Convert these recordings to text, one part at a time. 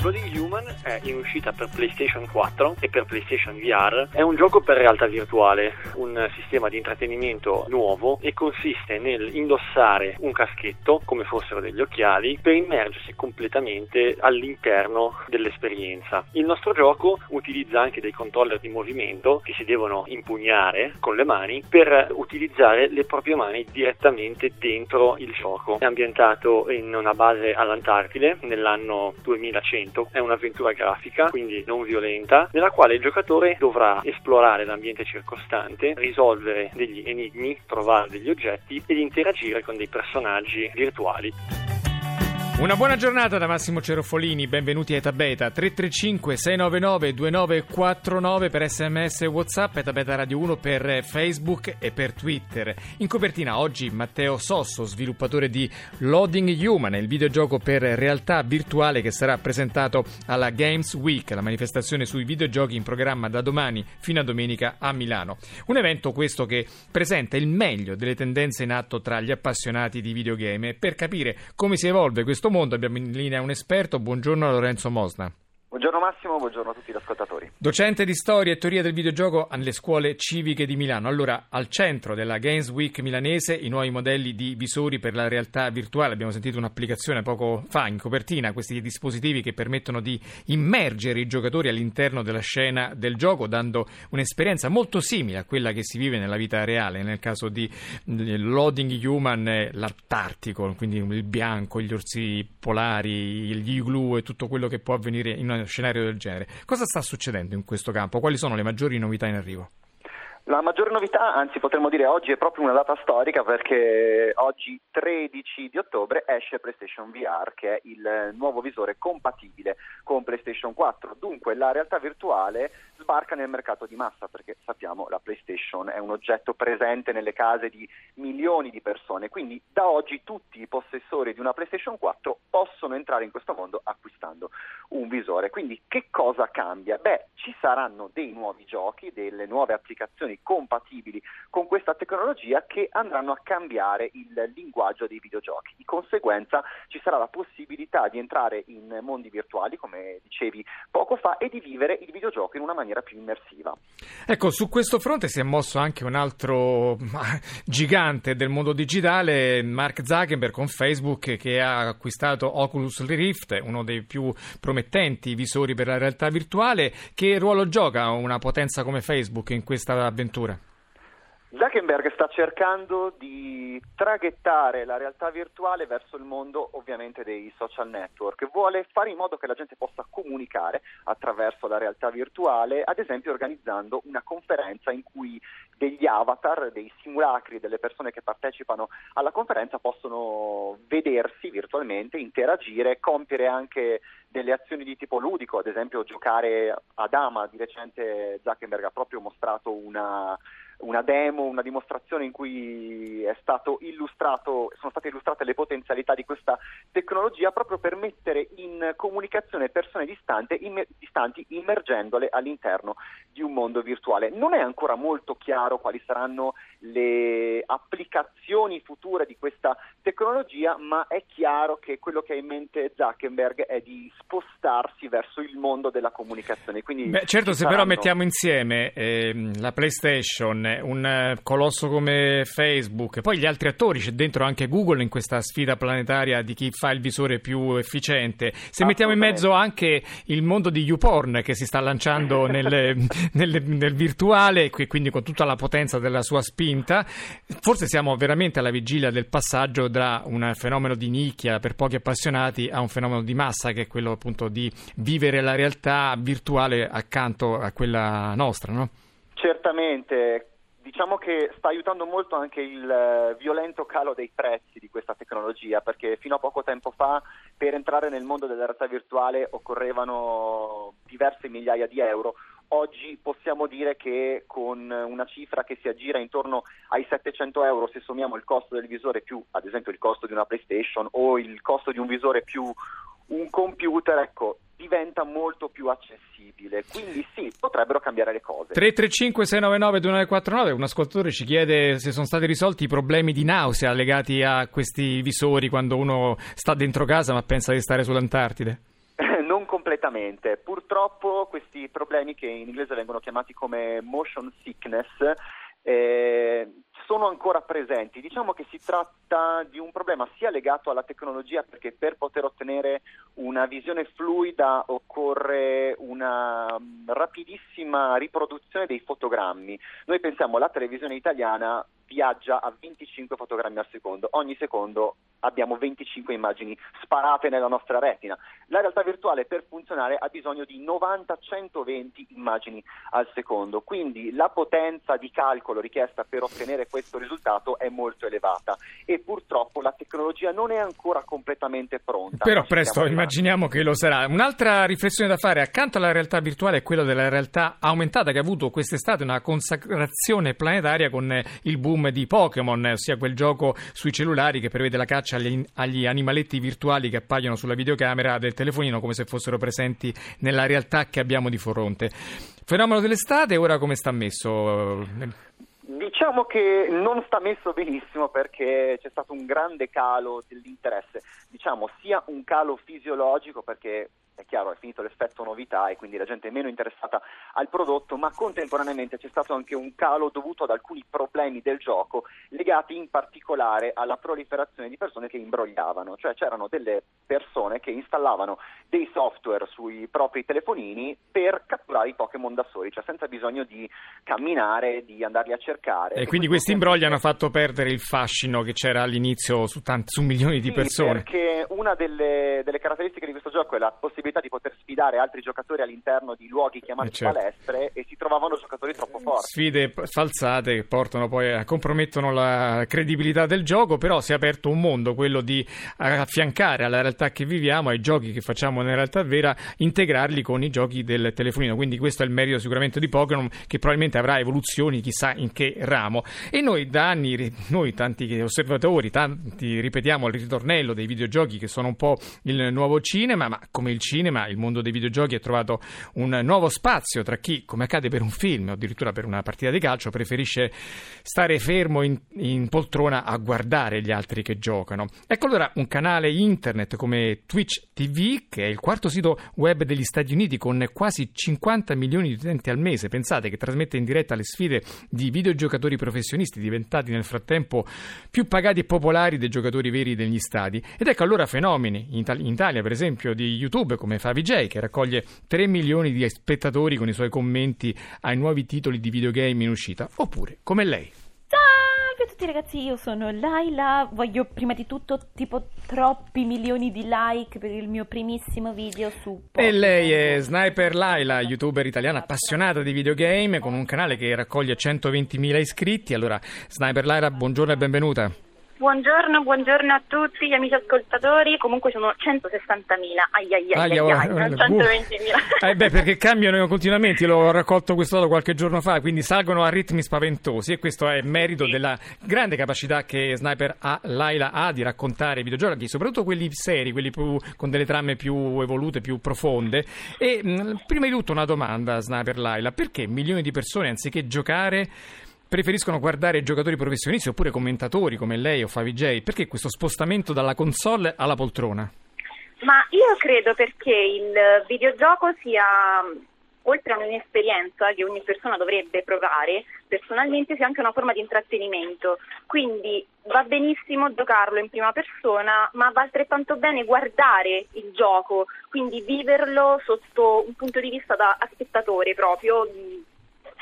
Bloody Human è in uscita per PlayStation 4 e per PlayStation VR. È un gioco per realtà virtuale, un sistema di intrattenimento nuovo e consiste nel indossare un caschetto, come fossero degli occhiali, per immergersi completamente all'interno dell'esperienza. Il nostro gioco utilizza anche dei controller di movimento che si devono impugnare con le mani per utilizzare le proprie mani direttamente dentro il gioco. È ambientato in una base all'Antartide nell'anno 2100 momento è un'avventura grafica, quindi non violenta, nella quale il giocatore dovrà esplorare l'ambiente circostante, risolvere degli enigmi, trovare degli oggetti ed interagire con dei personaggi virtuali. Una buona giornata da Massimo Cerofolini, benvenuti a Eta Beta 335 699 2949 per sms e whatsapp, Eta Beta Radio 1 per Facebook e per Twitter. In copertina oggi Matteo Sosso, sviluppatore di Loading Human, il videogioco per realtà virtuale che sarà presentato alla Games Week, la manifestazione sui videogiochi in programma da domani fino a domenica a Milano. Un evento questo che presenta il meglio delle tendenze in atto tra gli appassionati di videogame per capire come si evolve questo mondo abbiamo in linea un esperto. Buongiorno Lorenzo Mosna. Buongiorno Massimo, buongiorno a tutti gli ascoltatori. Docente di storia e teoria del videogioco alle scuole civiche di Milano. Allora, al centro della Games Week milanese i nuovi modelli di visori per la realtà virtuale. Abbiamo sentito un'applicazione poco fa in copertina, questi dispositivi che permettono di immergere i giocatori all'interno della scena del gioco, dando un'esperienza molto simile a quella che si vive nella vita reale. Nel caso di Loading Human, l'Antartico, quindi il bianco, gli orsi polari, gli igloo e tutto quello che può avvenire in una scenario del genere. Cosa sta succedendo in questo campo? Quali sono le maggiori novità in arrivo? La maggiore novità, anzi potremmo dire oggi, è proprio una data storica perché oggi 13 di ottobre esce PlayStation VR che è il nuovo visore compatibile con PlayStation 4. Dunque la realtà virtuale sbarca nel mercato di massa perché sappiamo la PlayStation è un oggetto presente nelle case di milioni di persone, quindi da oggi tutti i possessori di una PlayStation 4 possono entrare in questo mondo acquistando un visore. Quindi che cosa cambia? Beh, ci saranno dei nuovi giochi, delle nuove applicazioni compatibili con questa tecnologia che andranno a cambiare il linguaggio dei videogiochi. Di conseguenza ci sarà la possibilità di entrare in mondi virtuali, come dicevi poco fa, e di vivere il videogioco in una maniera più immersiva. Ecco, su questo fronte si è mosso anche un altro gigante del mondo digitale, Mark Zuckerberg con Facebook, che ha acquistato Oculus Rift, uno dei più promettenti visori per la realtà virtuale. Che ruolo gioca una potenza come Facebook in questa avventura? Zuckerberg sta cercando di traghettare la realtà virtuale verso il mondo ovviamente dei social network, vuole fare in modo che la gente possa comunicare attraverso la realtà virtuale, ad esempio organizzando una conferenza in cui degli avatar, dei simulacri delle persone che partecipano alla conferenza possono vedersi virtualmente, interagire, compiere anche delle azioni di tipo ludico, ad esempio giocare a dama, di recente Zuckerberg ha proprio mostrato una una demo, una dimostrazione in cui sono state illustrate le potenzialità di questa tecnologia proprio per mettere in comunicazione persone distanti, immer- distanti immergendole all'interno di un mondo virtuale. Non è ancora molto chiaro quali saranno le applicazioni future di questa tecnologia, ma è chiaro che quello che ha in mente Zuckerberg è di spostarsi verso il mondo della comunicazione. Quindi Beh, certo, se saranno... però mettiamo insieme eh, la PlayStation, un eh, colosso come Facebook, poi gli altri attori, c'è dentro anche Google in questa sfida planetaria di chi fa il visore più efficiente. Se mettiamo in mezzo anche il mondo di YouPorn che si sta lanciando nel, nel, nel virtuale, quindi con tutta la potenza della sua spinta, forse siamo veramente alla vigilia del passaggio da un fenomeno di nicchia per pochi appassionati a un fenomeno di massa che è quello appunto di vivere la realtà virtuale accanto a quella nostra, no? Certamente, Diciamo che sta aiutando molto anche il eh, violento calo dei prezzi di questa tecnologia, perché fino a poco tempo fa per entrare nel mondo della realtà virtuale occorrevano diverse migliaia di euro. oggi possiamo dire che con una cifra che si aggira intorno ai 700 euro, se sommiamo il costo del visore più, ad esempio, il costo di una PlayStation o il costo di un visore più un computer, ecco, diventa molto più accessibile. Quindi sì, potrebbero cambiare le cose. 335 699 2949, un ascoltatore ci chiede se sono stati risolti i problemi di nausea legati a questi visori quando uno sta dentro casa ma pensa di stare sull'Antartide. Non completamente. Purtroppo questi problemi che in inglese vengono chiamati come motion sickness eh, sono ancora presenti. Diciamo che si tratta di un problema sia legato alla tecnologia perché per poter ottenere una visione fluida occorre una mm, rapidissima riproduzione dei fotogrammi. Noi pensiamo alla televisione italiana viaggia a 25 fotogrammi al secondo, ogni secondo abbiamo 25 immagini sparate nella nostra retina. La realtà virtuale per funzionare ha bisogno di 90-120 immagini al secondo, quindi la potenza di calcolo richiesta per ottenere questo risultato è molto elevata e purtroppo la tecnologia non è ancora completamente pronta. Però presto immaginiamo che lo sarà. Un'altra riflessione da fare accanto alla realtà virtuale è quella della realtà aumentata che ha avuto quest'estate una consacrazione planetaria con il boom di Pokémon, ossia quel gioco sui cellulari che prevede la caccia agli, agli animaletti virtuali che appaiono sulla videocamera del telefonino come se fossero presenti nella realtà che abbiamo di fronte. Fenomeno dell'estate, ora come sta messo? Diciamo che non sta messo benissimo perché c'è stato un grande calo dell'interesse, diciamo sia un calo fisiologico perché è chiaro, è finito l'effetto novità e quindi la gente è meno interessata al prodotto, ma contemporaneamente c'è stato anche un calo dovuto ad alcuni problemi del gioco legati in particolare alla proliferazione di persone che imbrogliavano, cioè c'erano delle persone che installavano dei software sui propri telefonini per catturare i Pokémon da soli, cioè senza bisogno di camminare, di andarli a cercare. E, e quindi questi imbrogli hanno fatto perdere il fascino che c'era all'inizio su, tanti, su milioni di sì, persone. Perché una delle, delle caratteristiche di questo gioco è la possibilità possibilità di poter sfidare altri giocatori all'interno di luoghi chiamati eh certo. palestre e si trovavano giocatori troppo forti. Sfide falsate che portano poi a compromettono la credibilità del gioco, però si è aperto un mondo, quello di affiancare alla realtà che viviamo, ai giochi che facciamo nella realtà vera, integrarli con i giochi del telefonino. Quindi questo è il merito sicuramente di Pokémon che probabilmente avrà evoluzioni chissà in che ramo. E noi da anni, noi tanti osservatori, tanti ripetiamo il ritornello dei videogiochi che sono un po' il nuovo cinema, ma come il cinema cinema, il mondo dei videogiochi ha trovato un nuovo spazio tra chi, come accade per un film o addirittura per una partita di calcio, preferisce stare fermo in, in poltrona a guardare gli altri che giocano. Ecco allora un canale internet come Twitch TV, che è il quarto sito web degli Stati Uniti con quasi 50 milioni di utenti al mese, pensate che trasmette in diretta le sfide di videogiocatori professionisti diventati nel frattempo più pagati e popolari dei giocatori veri degli stadi. Ed ecco allora fenomeni in, Italia, per esempio, di YouTube come Favij, che raccoglie 3 milioni di spettatori con i suoi commenti ai nuovi titoli di videogame in uscita, oppure come lei. Salve a tutti ragazzi, io sono Laila, voglio prima di tutto tipo troppi milioni di like per il mio primissimo video su Pokémon. E lei è Sniper Laila, youtuber italiana appassionata di videogame con un canale che raccoglie 120.000 iscritti. Allora, Sniper Laila, buongiorno e benvenuta. Buongiorno, buongiorno a tutti gli amici ascoltatori. Comunque sono 160.000. Ai ai ai, ai, ai, ai 120.000. Eh beh, perché cambiano continuamente. L'ho raccolto questo dato qualche giorno fa, quindi salgono a ritmi spaventosi. E questo è merito della grande capacità che Sniper ha, Laila ha di raccontare videogiochi, soprattutto quelli seri, quelli più, con delle trame più evolute, più profonde. E mh, prima di tutto una domanda, Sniper Laila: perché milioni di persone anziché giocare preferiscono guardare giocatori professionisti oppure commentatori come lei o Favij? Perché questo spostamento dalla console alla poltrona? Ma io credo perché il videogioco sia, oltre a un'esperienza che ogni persona dovrebbe provare, personalmente sia anche una forma di intrattenimento. Quindi va benissimo giocarlo in prima persona, ma va altrettanto bene guardare il gioco, quindi viverlo sotto un punto di vista da spettatore proprio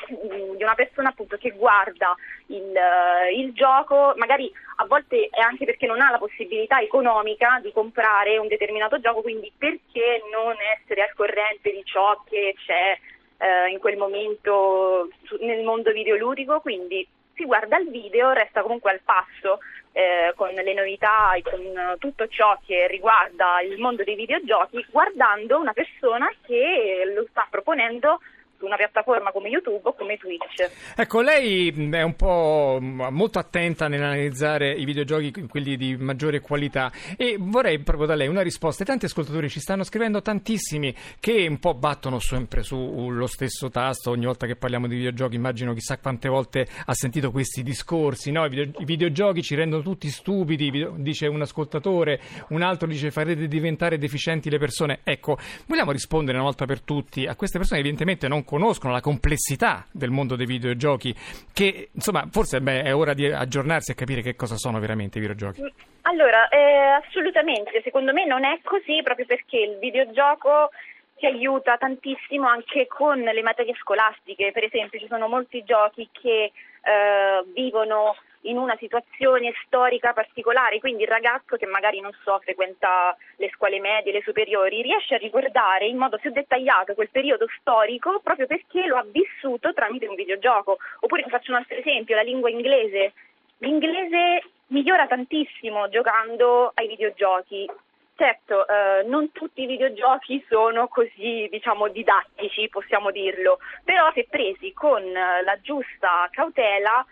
di una persona appunto che guarda il, eh, il, gioco, magari a volte è anche perché non ha la possibilità economica di comprare un determinato gioco, quindi perché non essere al corrente di ciò che c'è eh, in quel momento nel mondo videoludico, quindi si guarda il video, resta comunque al passo eh, con le novità e con tutto ciò che riguarda il mondo dei videogiochi, guardando una persona che lo sta proponendo su una piattaforma come YouTube o come Twitch. Ecco, lei mh, è un po' mh, molto attenta nell'analizzare i videogiochi, quelli di maggiore qualità e vorrei proprio da lei una risposta. Tanti ascoltatori ci stanno scrivendo tantissimi che un po' battono sempre sullo stesso tasto ogni volta che parliamo di videogiochi. Immagino chissà quante volte ha sentito questi discorsi, no? I, video- i videogiochi ci rendono tutti stupidi, dice un ascoltatore, un altro dice farete diventare deficienti le persone. Ecco, vogliamo rispondere una volta per tutti a queste persone evidentemente non conoscono la complessità del mondo dei videogiochi, che insomma forse beh, è ora di aggiornarsi e capire che cosa sono veramente i videogiochi. Allora, eh, assolutamente, secondo me non è così proprio perché il videogioco ti aiuta tantissimo anche con le materie scolastiche, per esempio ci sono molti giochi che eh, vivono in una situazione storica particolare, quindi il ragazzo che magari non so, frequenta le scuole medie, le superiori, riesce a ricordare in modo più dettagliato quel periodo storico proprio perché lo ha vissuto tramite un videogioco. Oppure faccio un altro esempio, la lingua inglese. L'inglese migliora tantissimo giocando ai videogiochi. Certo, eh, non tutti i videogiochi sono così, diciamo, didattici, possiamo dirlo, però se presi con la giusta cautela,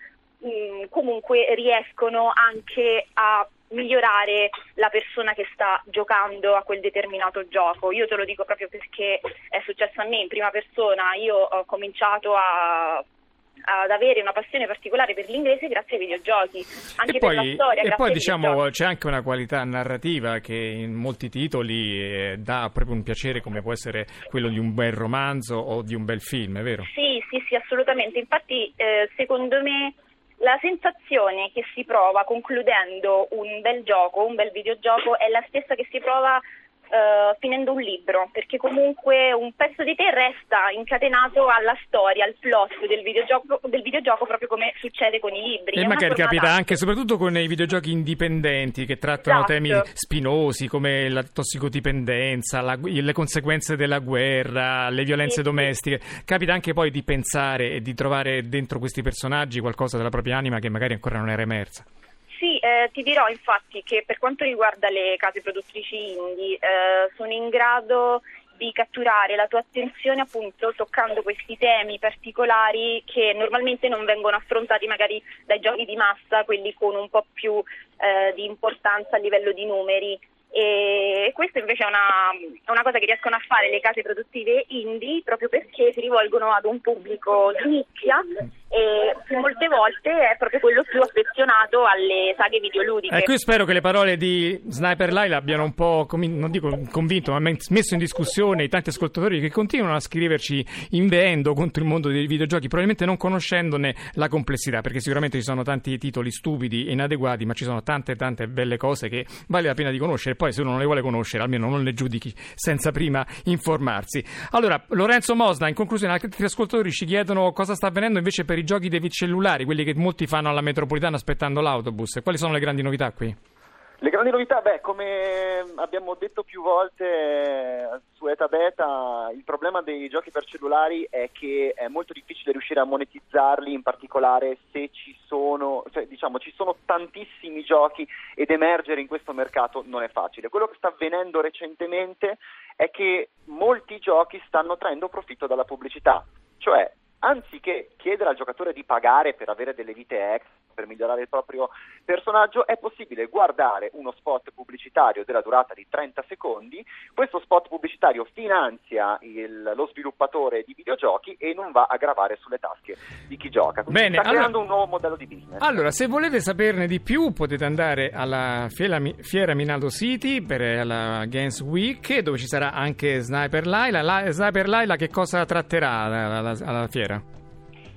mh, comunque riescono anche a migliorare la persona che sta giocando a quel determinato gioco. Io te lo dico proprio perché è successo a me in prima persona, io ho cominciato a ad avere una passione particolare per l'inglese grazie ai videogiochi, anche e per poi, la storia. e poi diciamo c'è anche una qualità narrativa che in molti titoli eh, dà proprio un piacere come può essere quello di un bel romanzo o di un bel film, è vero? Sì, sì, sì, assolutamente. Infatti, eh, secondo me, la sensazione che si prova concludendo un bel gioco, un bel videogioco, è la stessa che si prova eh, finendo un libro, perché comunque un pezzo di te resta incatenato alla storia, al plot del videogioco, del videogioco proprio come succede con i libri. E magari capita d'arte. anche, soprattutto con i videogiochi indipendenti che trattano Esatto. temi spinosi come la tossicodipendenza, la le conseguenze della guerra, le violenze sì. domestiche. Capita anche poi di pensare e di trovare dentro questi personaggi qualcosa della propria anima che magari ancora non era emersa. Sì, eh, ti dirò infatti che per quanto riguarda le case produttrici indie, eh, sono in grado di catturare la tua attenzione appunto toccando questi temi particolari che normalmente non vengono affrontati magari dai giochi di massa, quelli con un po' più eh, di importanza a livello di numeri. E questo invece è una, una cosa che riescono a fare le case produttive indie proprio perché si rivolgono ad un pubblico di nicchia e molte volte è proprio quello più affezionato alle saghe videoludiche. Ecco, io spero che le parole di Sniper Laila abbiano un po', convin- non dico convinto, ma messo in discussione i tanti ascoltatori che continuano a scriverci inveendo contro il mondo dei videogiochi, probabilmente non conoscendone la complessità, perché sicuramente ci sono tanti titoli stupidi e inadeguati, ma ci sono tante tante belle cose che vale la pena di conoscere. Poi se uno non le vuole conoscere, almeno non le giudichi senza prima informarsi. Allora, Lorenzo Mosna, in conclusione, altri ascoltatori ci chiedono cosa sta avvenendo invece per i giochi dei cellulari, quelli che molti fanno alla metropolitana aspettando l'autobus. Quali sono le grandi novità qui? Le grandi novità, beh, come abbiamo detto più volte eh, su Eta Beta, il problema dei giochi per cellulari è che è molto difficile riuscire a monetizzarli, in particolare se ci sono, cioè, diciamo, ci sono tantissimi giochi ed emergere in questo mercato non è facile. Quello che sta avvenendo recentemente è che molti giochi stanno traendo profitto dalla pubblicità, cioè anziché chiedere al giocatore di pagare per avere delle vite extra, per migliorare il proprio personaggio, è possibile guardare uno spot pubblicitario della durata di 30 secondi. Questo spot pubblicitario finanzia il- lo sviluppatore di videogiochi e non va a gravare sulle tasche di chi gioca. Quindi Bene, sta allora- creando un nuovo modello di business. Allora, se volete saperne di più, potete andare alla Fiera, Fiera Minaldo City per eh, la Games Week, dove ci sarà anche Sniper Laila. La, Sniper Laila, che cosa tratterà alla, alla- alla fiera?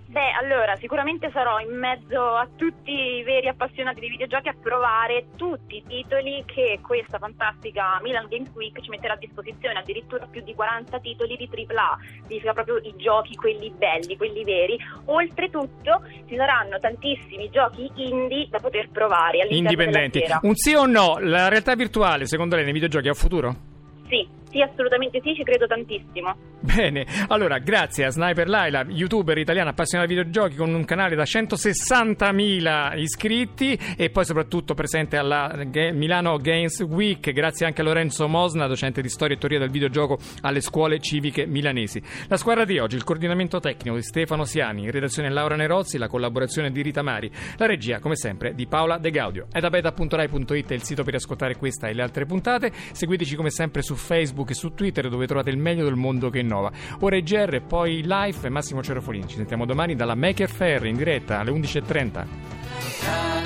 Beh, allora, sicuramente sarò in mezzo a tutti i veri appassionati di videogiochi a provare tutti i titoli che questa fantastica Milan Games Week ci metterà a disposizione, addirittura più di 40 titoli di AAA, significa proprio i giochi, quelli belli, quelli veri. Oltretutto ci saranno tantissimi giochi indie da poter provare all'interno Indipendenti. Un sì o no? La realtà virtuale, secondo lei, nei videogiochi ha un futuro? Sì, Sì, assolutamente sì, ci credo tantissimo. Bene, allora grazie a Sniper Laila, youtuber italiana appassionata di videogiochi con un canale da 160.000 iscritti e poi soprattutto presente alla Milano Games Week, grazie anche a Lorenzo Mosna, docente di storia e teoria del videogioco alle scuole civiche milanesi. La squadra di oggi, il coordinamento tecnico di Stefano Siani, in redazione Laura Nerozzi, la collaborazione di Rita Mari, la regia come sempre di Paola De Gaudio. È da beta.rai.it il sito per ascoltare questa e le altre puntate, seguiteci come sempre su Facebook Facebook e su Twitter dove trovate il meglio del mondo che innova. Ora è GR, poi live e Massimo Cerofolini. Ci sentiamo domani dalla Maker Fair in diretta alle 11.30.